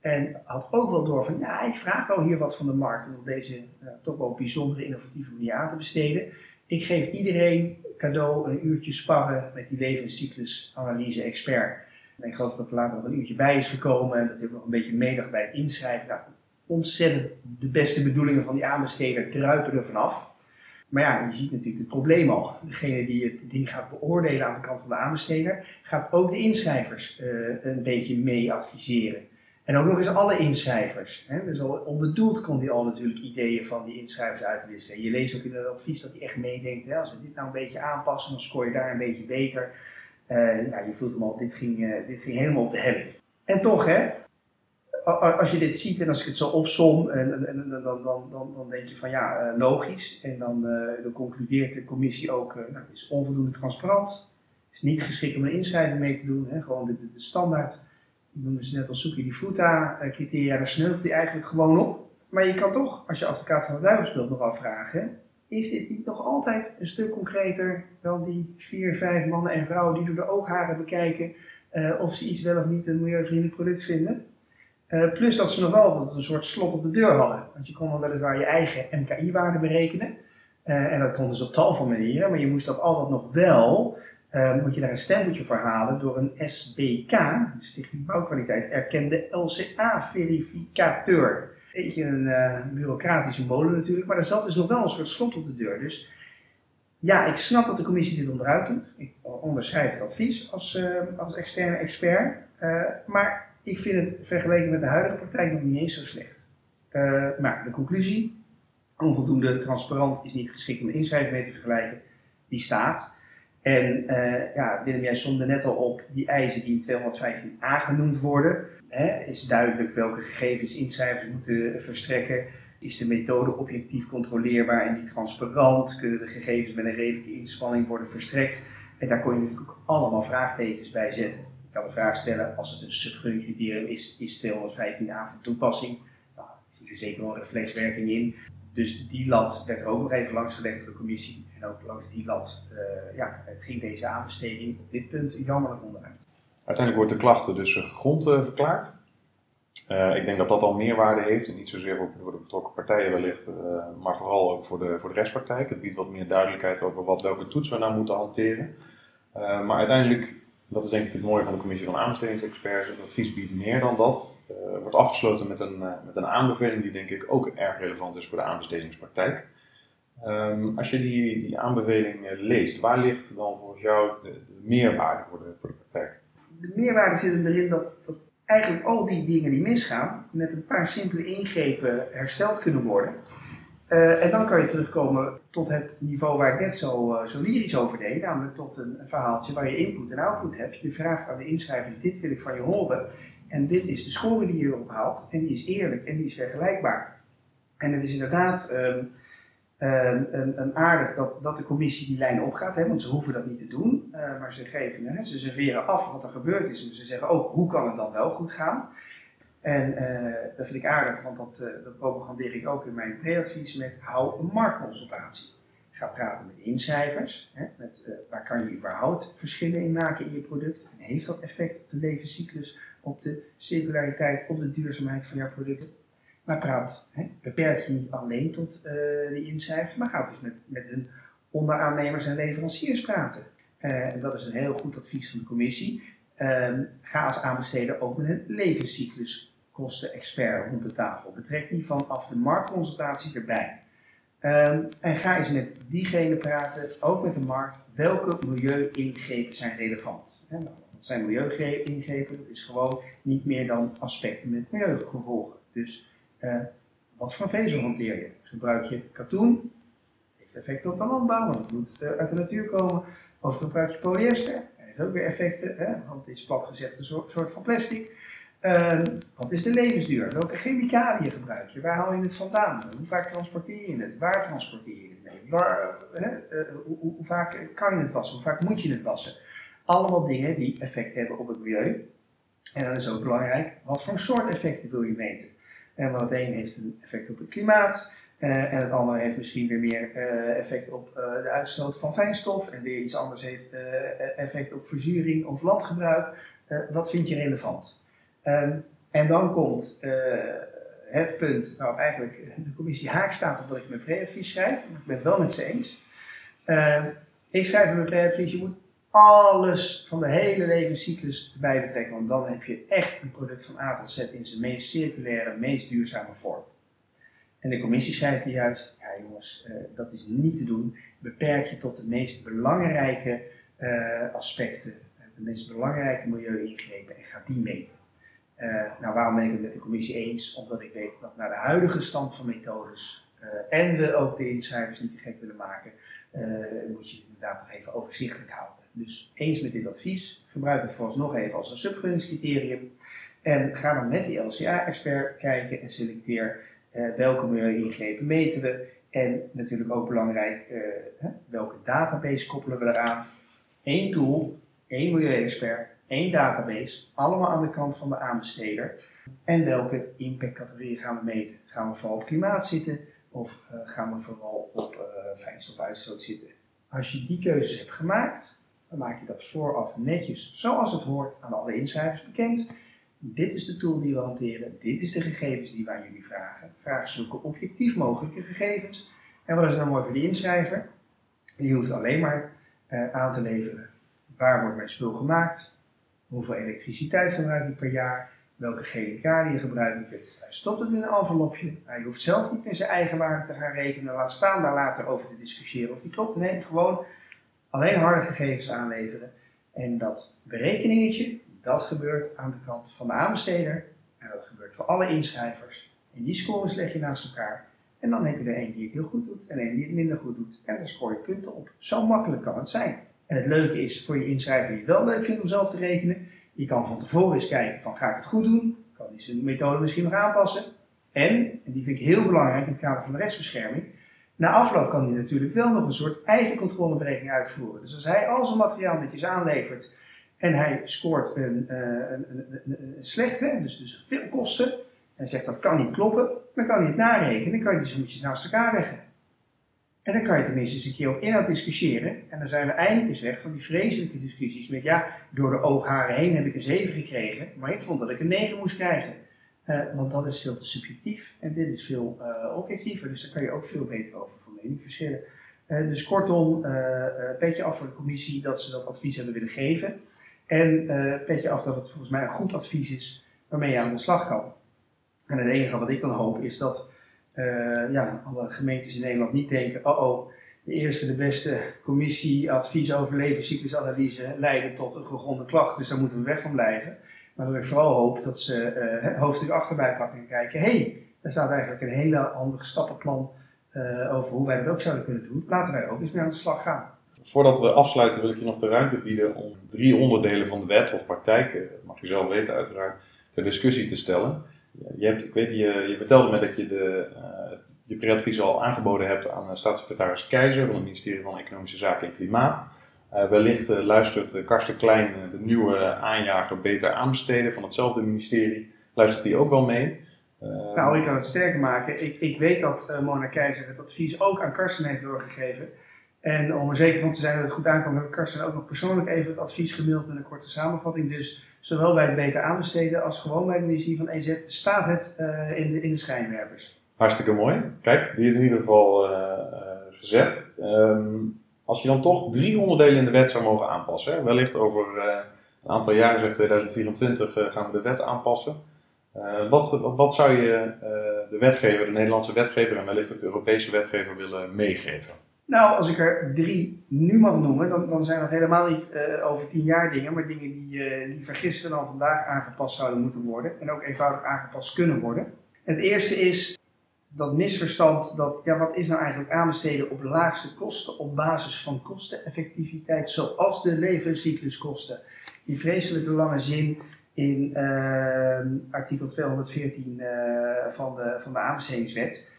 En had ook wel door van, ja, ik vraag wel hier wat van de markt om op deze toch wel bijzondere innovatieve manier aan te besteden. Ik geef iedereen cadeau een uurtje sparren met die levenscyclus-analyse-expert. En ik geloof dat er later nog een uurtje bij is gekomen en dat heeft nog een beetje meedag bij het inschrijven. Nou, ontzettend de beste bedoelingen van die aanbesteder druipen er vanaf. Maar ja, je ziet natuurlijk het probleem al. Degene die het ding gaat beoordelen aan de kant van de aanbesteder, gaat ook de inschrijvers uh, een beetje mee adviseren. En ook nog eens alle inschrijvers. Hè? Dus al onbedoeld kon hij al natuurlijk ideeën van die inschrijvers uitwisselen. Je leest ook in het advies dat hij echt meedenkt. Hè? Als we dit nou een beetje aanpassen, dan scoor je daar een beetje beter. Uh, ja, je voelt hem al, dit ging, uh, dit ging helemaal op de helling. En toch, hè, als je dit ziet en als ik het zo opsom, en, en, en dan, dan, dan, dan, denk je van ja, uh, logisch. En dan, dan, concludeert de commissie ook, nou, het is onvoldoende transparant. Het is niet geschikt om een inschrijving mee te doen. Hè? Gewoon de, de standaard noemen ze net zoek je die Fruta-criteria, daar sneuvelt die eigenlijk gewoon op. Maar je kan toch, als je advocaat van de duivel speelt, nog afvragen: is dit niet nog altijd een stuk concreter dan die vier, vijf mannen en vrouwen die door de oogharen bekijken uh, of ze iets wel of niet een milieuvriendelijk product vinden? Uh, plus dat ze nog wel een soort slot op de deur hadden. Want je kon dan weliswaar je eigen MKI-waarde berekenen. En dat kon dus op tal van manieren, maar je moest dat altijd nog wel uh, moet je daar een stempeltje voor halen door een SBK, Stichting Bouwkwaliteit, erkende LCA-verificateur. Beetje een uh, bureaucratische molen natuurlijk, maar er zat dus nog wel een soort slot op de deur. Dus ja, ik snap dat de commissie dit onderuit doet. Ik onderschrijf het advies als, uh, als externe expert. maar ik vind het vergeleken met de huidige praktijk nog niet eens zo slecht. maar de conclusie, onvoldoende transparant is niet geschikt om de inschrijving mee te vergelijken, die staat. En uh, ja, Willem, jij somde net al op die eisen die in 215a genoemd worden. Hè, is duidelijk welke gegevens inschrijvers moeten verstrekken. Is de methode objectief controleerbaar en niet transparant? Kunnen de gegevens met een redelijke inspanning worden verstrekt? En daar kon je natuurlijk ook allemaal vraagtekens bij zetten. Ik kan de vraag stellen, als het een subgunningcriterium is, is 215a van toepassing? Nou, er zit er zeker wel een reflexwerking in. Dus die lat werd er ook nog even langs gelegd door de commissie. En ook langs die lat uh, ja, ging deze aanbesteding op dit punt jammerlijk onderuit. Uiteindelijk wordt de klachten dus grond uh, verklaard. Ik denk dat dat al meerwaarde heeft, en niet zozeer voor, de betrokken partijen wellicht, maar vooral ook voor de, voor de rechtspraktijk. Het biedt wat meer duidelijkheid over wat, welke toets we nou moeten hanteren. maar uiteindelijk dat is denk ik het mooie van de commissie van aanbestedingsexperts. Het advies biedt meer dan dat. Wordt afgesloten met een, met een aanbeveling die denk ik ook erg relevant is voor de aanbestedingspraktijk. Um, als je die, die aanbeveling uh, leest, waar ligt dan volgens jou de, de, meerwaarde voor de, voor de praktijk? De meerwaarde zit erin dat, dat eigenlijk al die dingen die misgaan, met een paar simpele ingrepen hersteld kunnen worden. Uh, en dan kan je terugkomen tot het niveau waar ik net zo, uh, zo lyrisch over deed, namelijk tot een, verhaaltje waar je input en output hebt. Je vraagt aan de inschrijver, dit wil ik van je horen. En dit is de score die je erop haalt. En die is eerlijk en die is vergelijkbaar. En het is inderdaad um, um, um, aardig dat, dat de commissie die lijn opgaat, hè, want ze hoeven dat niet te doen. Uh, maar ze, geven, hè, ze serveren af wat er gebeurd is. En ze zeggen ook, hoe kan het dan wel goed gaan? En uh, dat vind ik aardig, want dat, uh, dat propagandeer ik ook in mijn preadvies met hou een marktconsultatie. Ga praten met inschrijvers, hè, met, waar kan je überhaupt verschillen in maken in je product. En heeft dat effect op de levenscyclus, op de circulariteit, op de duurzaamheid van jouw producten? Maar praat, hè, beperk je niet alleen tot die inschrijvers, maar ga dus met, met hun onderaannemers en leveranciers praten. en dat is een heel goed advies van de commissie. Um, ga als aanbesteder ook met een levenscyclus kostenexpert rond de tafel. Betrek die vanaf de marktconsultatie erbij. Um, en ga eens met diegene praten, ook met de markt, welke milieu-ingrepen zijn relevant. He, nou, zijn milieu-ingrepen? Dat is gewoon niet meer dan aspecten met milieugevolgen. Dus uh, wat voor vezel hanteer je? Gebruik je katoen? Heeft effect op de landbouw, want het moet uh, uit de natuur komen. Of gebruik je polyester? heeft ook weer effecten, hè? want het is plat gezegd een soort, van plastic. Ehm, wat is de levensduur? Welke chemicaliën gebruik je? Waar haal je het vandaan? Hoe vaak transporteer je het? Waar transporteer je het mee? Waar, hè? Eh, hoe, hoe, hoe, vaak kan je het wassen? Hoe vaak moet je het wassen? Allemaal dingen die effect hebben op het milieu. En dan is ook belangrijk, wat voor soort effecten wil je meten? En want het een heeft een effect op het klimaat, uh, en het andere heeft misschien weer meer uh, effect op uh, de uitstoot van fijnstof. En weer iets anders heeft effect op verzuring of landgebruik. wat vind je relevant? Um, en dan komt het punt waarop eigenlijk de commissie haak staat op dat ik mijn pre-advies schrijf. Ik ben het wel met ze eens. Ehm, ik schrijf in mijn pre-advies, je moet alles van de hele levenscyclus erbij betrekken. Want dan heb je echt een product van A tot Z in zijn meest circulaire, meest duurzame vorm. En de commissie schrijft er juist, ja jongens, uh, dat is niet te doen. Beperk je tot de meest belangrijke uh, aspecten, de meest belangrijke milieu-ingrepen en ga die meten. Nou, waarom ben ik het met de commissie eens? Omdat ik weet dat naar de huidige stand van methodes en we ook de inschrijvers niet te gek willen maken, moet je het inderdaad nog even overzichtelijk houden. Dus eens met dit advies, gebruik het vooralsnog even als een subgunningscriterium en ga dan met die LCA-expert kijken en selecteer uh, welke milieu-ingrepen meten we en natuurlijk ook belangrijk, uh, welke database koppelen we eraan. Eén tool, één milieu-expert, één database, allemaal aan de kant van de aanbesteder. En welke impactcategorieën gaan we meten? Gaan we vooral op klimaat zitten of uh, gaan we vooral op fijnstofuitstoot zitten? Als je die keuzes hebt gemaakt, dan maak je dat vooraf netjes zoals het hoort aan alle inschrijvers bekend. Dit is de tool die we hanteren. Dit is de gegevens die we aan jullie vragen. Vraag zulke objectief mogelijke gegevens. En wat is nou mooi voor die inschrijver? Die hoeft alleen maar uh, aan te leveren. Waar wordt mijn spul gemaakt? Hoeveel elektriciteit gebruik ik per jaar? Welke chemicaliën gebruik ik het? Hij stopt het in een envelopje. Hij hoeft zelf niet in zijn eigen waarde te gaan rekenen. Laat staan daar later over te discussiëren of die klopt. Nee, gewoon alleen harde gegevens aanleveren. En dat berekeningetje, dat gebeurt aan de kant van de aanbesteder en dat gebeurt voor alle inschrijvers. En die scores leg je naast elkaar. En dan heb je er één die het heel goed doet en één die het minder goed doet. En dan scoor je punten op. Zo makkelijk kan het zijn. En het leuke is voor je inschrijver die het wel leuk vindt om zelf te rekenen. Je kan van tevoren eens kijken van ga ik het goed doen? Kan hij zijn methode misschien nog aanpassen? En, en die vind ik heel belangrijk in het kader van de rechtsbescherming. Na afloop kan hij natuurlijk wel nog een soort eigen controleberekening uitvoeren. Dus als hij al zijn materiaal netjes aanlevert en hij scoort een, uh, een, een, een, slechte, dus, dus veel kosten, en zegt dat kan niet kloppen, dan kan hij het narekenen, dan kan je die sommetjes naast elkaar leggen. En dan kan je tenminste eens een keer op inhoud discussiëren. En dan zijn we eindelijk eens weg van die vreselijke discussies met ja, door de oogharen heen heb ik een 7 gekregen, maar ik vond dat ik een 9 moest krijgen. Uh, want dat is veel te subjectief en dit is veel uh, objectiever, dus daar kan je ook veel beter over van mening verschillen. Uh, dus kortom, petje af voor de commissie dat ze dat advies hebben willen geven. En petje af dat het volgens mij een goed advies is waarmee je aan de slag kan. En het enige wat ik dan hoop is dat ja, alle gemeentes in Nederland niet denken: oh oh, de eerste, de beste commissie advies over levenscyclusanalyse leiden tot een gegronde klacht, dus daar moeten we weg van blijven. Maar dat ik vooral hoop dat ze uh, hoofdstuk achterbij pakken en kijken: hé, hey, er staat eigenlijk een hele handig stappenplan uh, over hoe wij dat ook zouden kunnen doen. Laten wij ook eens mee aan de slag gaan. Voordat we afsluiten wil ik je nog de ruimte bieden om drie onderdelen van de wet of praktijk, dat mag je zelf weten uiteraard, ter discussie te stellen. Je, hebt, ik weet, je, je vertelde me dat je de, je pre al aangeboden hebt aan staatssecretaris Keizer van het ministerie van Economische Zaken en Klimaat. Uh, wellicht uh, luistert uh, Karsten Klein, de nieuwe aanjager, beter aanbesteden van hetzelfde ministerie. Luistert hij ook wel mee? nou, ik kan het sterker maken. Ik, ik weet dat Mona Keizer het advies ook aan Karsten heeft doorgegeven. En om er zeker van te zijn dat het goed aankomt, heb ik Karsten ook nog persoonlijk even het advies gemaild met een korte samenvatting. Dus zowel bij het beter aanbesteden als gewoon bij het ministerie van EZ staat het in, de, in de schijnwerpers. Hartstikke mooi. Kijk, die is in ieder geval gezet. Um, als je dan toch drie onderdelen in de wet zou mogen aanpassen, hè, wellicht over uh, een aantal jaren, zeg 2024, uh, gaan we de wet aanpassen. Uh, wat, wat, wat, zou je de wetgever, de Nederlandse wetgever en wellicht ook de Europese wetgever willen meegeven? Nou, als ik er drie nu mag noemen, dan, dan zijn dat helemaal niet over tien jaar dingen, maar dingen die, die vergisteren dan vandaag aangepast zouden moeten worden en ook eenvoudig aangepast kunnen worden. Het eerste is dat misverstand dat, ja, wat is nou eigenlijk aanbesteden op laagste kosten op basis van kosteneffectiviteit, zoals de levenscycluskosten. Die vreselijke lange zin in uh, artikel 214 uh, van, de, van de aanbestedingswet.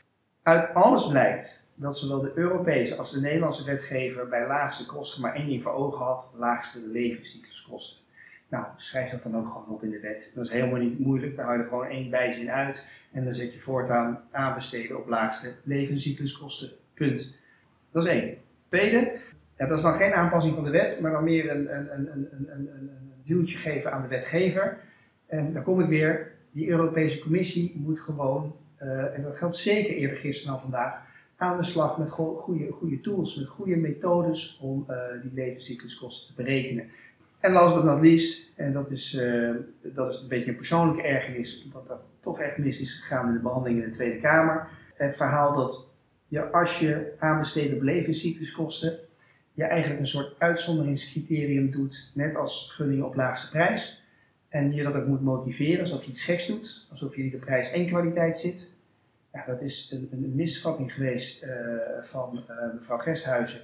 Uit alles blijkt dat zowel de Europese als de Nederlandse wetgever bij laagste kosten maar één ding voor ogen had: laagste levenscycluskosten. Nou, schrijf dat dan ook gewoon op in de wet. Dat is helemaal niet moeilijk. Daar hou je er gewoon één bijzin uit. En dan zet je voortaan aanbesteden op laagste levenscycluskosten. Punt. Dat is één. Tweede, ja, dat is dan geen aanpassing van de wet, maar dan meer een, een, een, een, een, duwtje geven aan de wetgever. En dan kom ik weer, die Europese Commissie moet gewoon, uh, en dat geldt zeker eerder gisteren dan vandaag, aan de slag met goede, goede tools, met goede methodes om uh, die levenscycluskosten te berekenen. En last but not least, en dat is, uh, dat is een beetje een persoonlijke ergernis, dat dat toch echt mis is gegaan in de behandeling in de Tweede Kamer. Het verhaal dat ja, als je aanbesteedt op levenscycluskosten, je eigenlijk een soort uitzonderingscriterium doet, net als gunning op laagste prijs. En je dat ook moet motiveren, alsof je iets geks doet, alsof je de prijs en kwaliteit zit. Dat is een, een misvatting geweest uh, van uh, mevrouw Gesthuizen,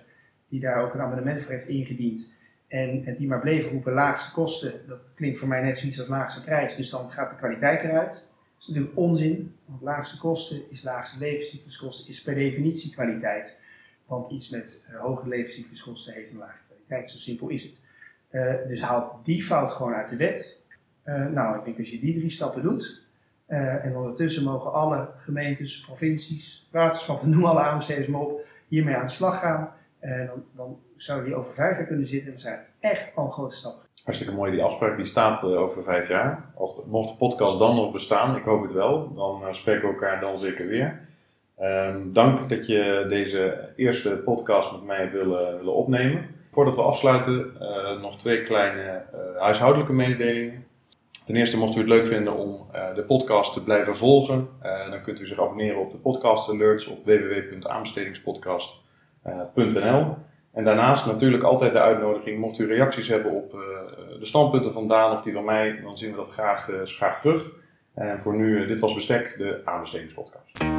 die daar ook een amendement voor heeft ingediend. En, en, die maar bleef roepen laagste kosten, dat klinkt voor mij net zoiets als laagste prijs, dus dan gaat de kwaliteit eruit. Dat is natuurlijk onzin, want laagste kosten is laagste levenscycluskosten, is per definitie kwaliteit. Want iets met uh, hoge levenscycluskosten heeft een lage kwaliteit, zo simpel is het. Uh, dus haal die fout gewoon uit de wet. Uh, nou, ik denk als je die drie stappen doet, en ondertussen mogen alle gemeentes, provincies, waterschappen, <laughs> noem alle aanbesteders maar op, hiermee aan de slag gaan. Dan, dan zouden die over vijf jaar kunnen zitten en dat zijn echt al grote stappen. Hartstikke mooi, die afspraak die staat over vijf jaar. Als, mocht de podcast dan nog bestaan, ik hoop het wel, dan spreken we elkaar dan zeker weer. Um, dank dat je deze eerste podcast met mij willen, willen opnemen. Voordat we afsluiten, nog twee kleine huishoudelijke mededelingen. Ten eerste, mocht u het leuk vinden om de podcast te blijven volgen, dan kunt u zich abonneren op de podcast alerts op www.aanbestedingspodcast.nl. En daarnaast natuurlijk altijd de uitnodiging, mocht u reacties hebben op de standpunten van Daan of die van mij, dan zien we dat graag, graag terug. En voor nu, dit was Bestek, de aanbestedingspodcast.